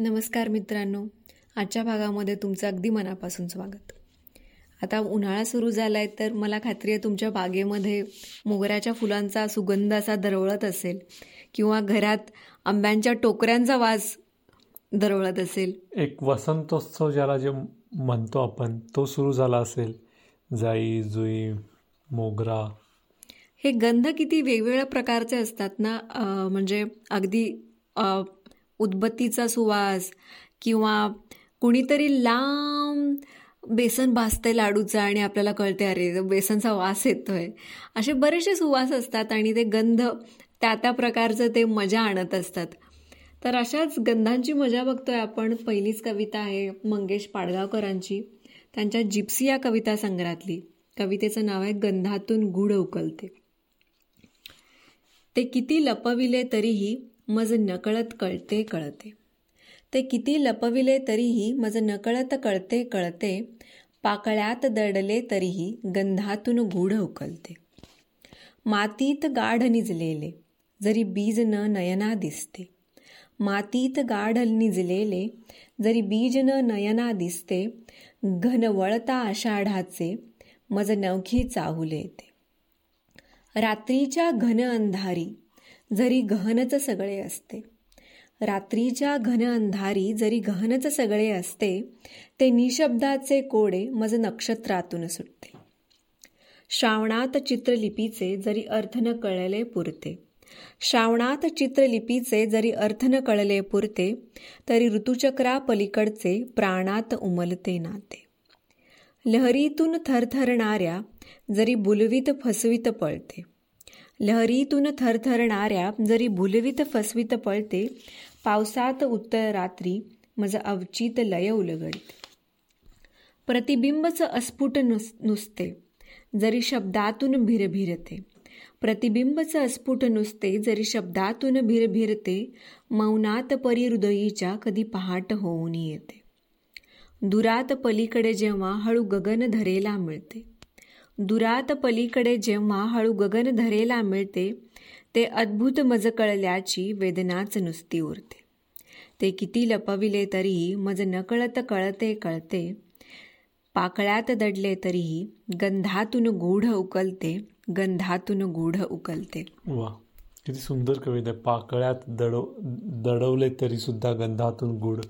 नमस्कार मित्रांनो. आजच्या भागामध्ये तुमचं अगदी मनापासून स्वागत. आता उन्हाळा सुरू झाला आहे तर मला खात्री आहे तुमच्या बागेमध्ये मोगऱ्याच्या फुलांचा सुगंध असा दरवळत असेल किंवा घरात आंब्यांच्या टोकऱ्यांचा वास दरवळत असेल. एक वसंतोत्सव ज्याला जे म्हणतो आपण तो सुरू झाला असेल. जाई जुई मोगरा. हे गंध किती वेगवेगळ्या प्रकारचे असतात ना? म्हणजे अगदी उदबत्तीचा सुवास किंवा कुणीतरी लांब बेसन भाजते लाडूचा आणि आपल्याला कळते अरे बेसनचा वास येतोय. असे बरेचसे सुवास असतात आणि ते गंध त्या त्या प्रकारचं ते मजा आणत असतात. तर अशाच गंधांची मजा बघतोय आपण. पहिलीच कविता आहे मंगेश पाडगावकरांची त्यांच्या जिप्सी या कविता संग्रहातली. कवितेचं नाव आहे गंधातून गुढ उकलते. ते किती लपविले तरीही मज नकळत कळते कळते. ते किती लपविले तरीही मज नकळत कळते कळते पाकळ्यात दडले तरीही गंधातून गूढ उकलते. मातीत गाढ निजलेले जरी बीज न नयना दिसते. मातीत गाढ निजलेले जरी बीज न नयना दिसते घन वळता आषाढाचे मज नवखी चाहुले येते. रात्रीच्या घन अंधारी जरी गहनच सगळे असते. रात्रीच्या घन अंधारी जरी गहनच सगळे असते ते निशब्दाचे कोडे मज नक्षत्रातून सुटते. श्रावणात चित्रलिपीचे जरी अर्थ न कळले पुरते. श्रावणात चित्रलिपीचे जरी अर्थ न कळले पुरते तरी ऋतुचक्रा पलीकडचे प्राणात उमलते नाते. लहरीतून थरथरणाऱ्या जरी बुलवीत फसवीत पळते. लहरीतून थरथरणाऱ्या जरी भुलवीत फसवीत पळते पावसात उत्तर रात्री मज अवचित लय उलगडते. प्रतिबिंबच अस्फुट नुस नुसते जरी शब्दातून भिरभिरते प्रतिबिंबच अस्फुट नुसते जरी शब्दातून भिरभिरते मौनात परिहृदयीच्या कधी पहाट होऊन येते. दुरात पलीकडे जेव्हा हळू गगन धरेला मिळते. दुरात पलीकडे जेव्हा हळू गगन धरेला मिळते ते अद्भुत मज कळल्याची वेदनाच नुसती उरते. ते किती लपविले तरीही मज नकळत कळते कळते. पाकळ्यात दडले तरीही गंधातून गूढ उकलते गंधातून गूढ उकलते. वा किती सुंदर कविता पाकळ्यात दडव दडवले तरी सुद्धा गंधातून गुड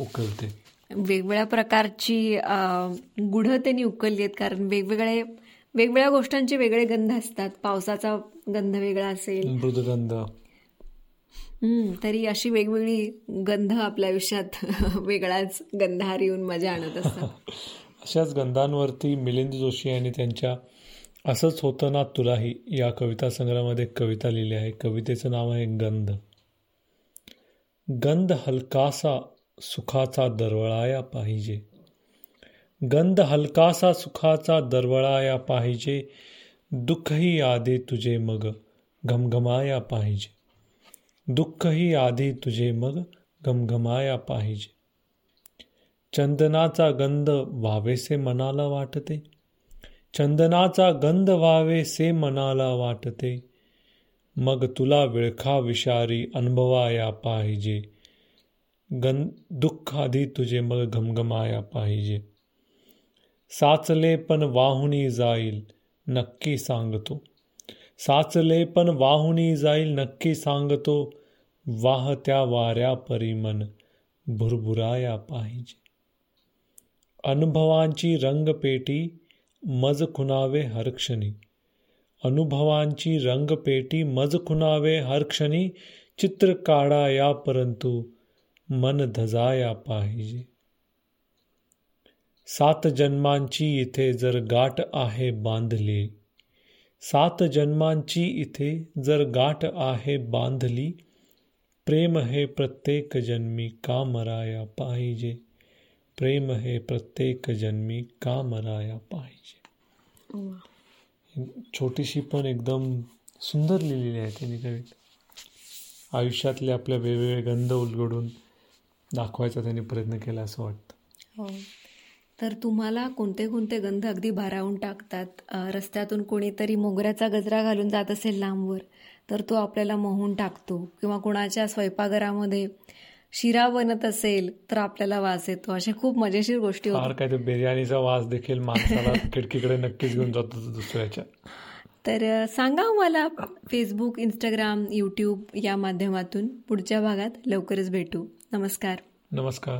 उकलते. वेगवेगळ्या प्रकारची गुढ त्यांनी उकलली आहेत कारण वेगवेगळे वेगवेगळ्या गोष्टांचे वेगळे गंध असतात. पावसाचा गंध वेगळा असेल. मृदगंध. तरी अशी वेगवेगळी गंध आपल्या आयुष्यात वेगळाच गंधार येऊन मजा आणत असतात. अशाच गंधांवरती मिलिंद जोशी यांनी त्यांच्या असंच होतं ना तुलाही या कविता संग्रहामध्ये कविता लिहिली आहे. कवितेचं नाव आहे गंध. गंध हलकासा सुखाचा दरवळाया पाहिजे. गंध हलकासा सुखाचा दरवळाया पाहिजे दुःखही आधी तुझे मग घमघमाया पाहिजे. दुःखही आधी तुझे मग घमघमाया पाहिजे. चंदनाचा गंध व्हावेसे मनाला वाटते. चंदनाचा गंध व्हावेसे मनाला वाटते. मग तुला विळखा विषारी अनुभवाया पाहिजे. गं दुःख आधी तुझे मग घमघमाया पाहिजे. साचले पण वाहुनी जाईल नक्की सांगतो. साचले पण वाहुनी जाईल नक्की सांगतो. वाहत्या वाऱ्या परिमन भुरभुराया पाहिजे. अनुभवांची रंगपेटी मज खुणावे हरक्षणी अनुभवांची रंगपेटी मज खुणावे हरक्षणी चित्र काढाया परंतु मन धजाया पाहिजे. सात जन्मांची इथे जर गाठ आहे बांधली सात जन्मांची इथे जर गाठ आहे बांधली प्रेम हे प्रत्येक जन्मी का मराया पाहिजे प्रेम हे प्रत्येक जन्मी का मराया पाहिजे छोटीशी पण एकदम सुंदर लिहिलेली आहे त्यांनी कविता आयुष्यातले आपल्या वेगवेगळे गंध उलगडून दाखवायचा त्यांनी प्रयत्न केला असं वाटतं. हो. तर तुम्हाला कोणते कोणते गंध अगदी भारावून टाकतात? रस्त्यातून कोणीतरी मोगऱ्याचा गजरा घालून जात असेल लांबवर तर तो आपल्याला मोहून टाकतो. किंवा कोणाच्या स्वयंपाकघरामध्ये शिरा बनत असेल तर आपल्याला वास येतो. अशा खूप मजेशीर गोष्टी काय ते बिर्याणीचा वास देखील माणसाला खिडकीकडे नक्कीच घेऊन जातो दुसऱ्याच्या. तर सांगा मला फेसबुक इंस्टाग्राम यूट्यूब या माध्यमातून पुढच्या भागात लवकरच भेटू. नमस्कार. नमस्कार.